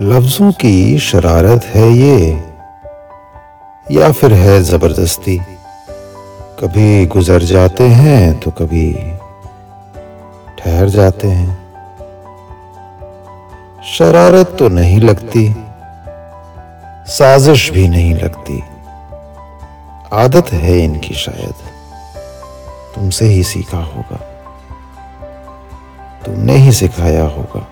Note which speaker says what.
Speaker 1: लफ्जों की शरारत है ये, या फिर है ज़बरदस्ती? कभी गुजर जाते हैं तो कभी ठहर जाते हैं। शरारत तो नहीं लगती, साजिश भी नहीं लगती। आदत है इनकी शायद, तुमसे ही सीखा होगा, तुमने ही सिखाया होगा।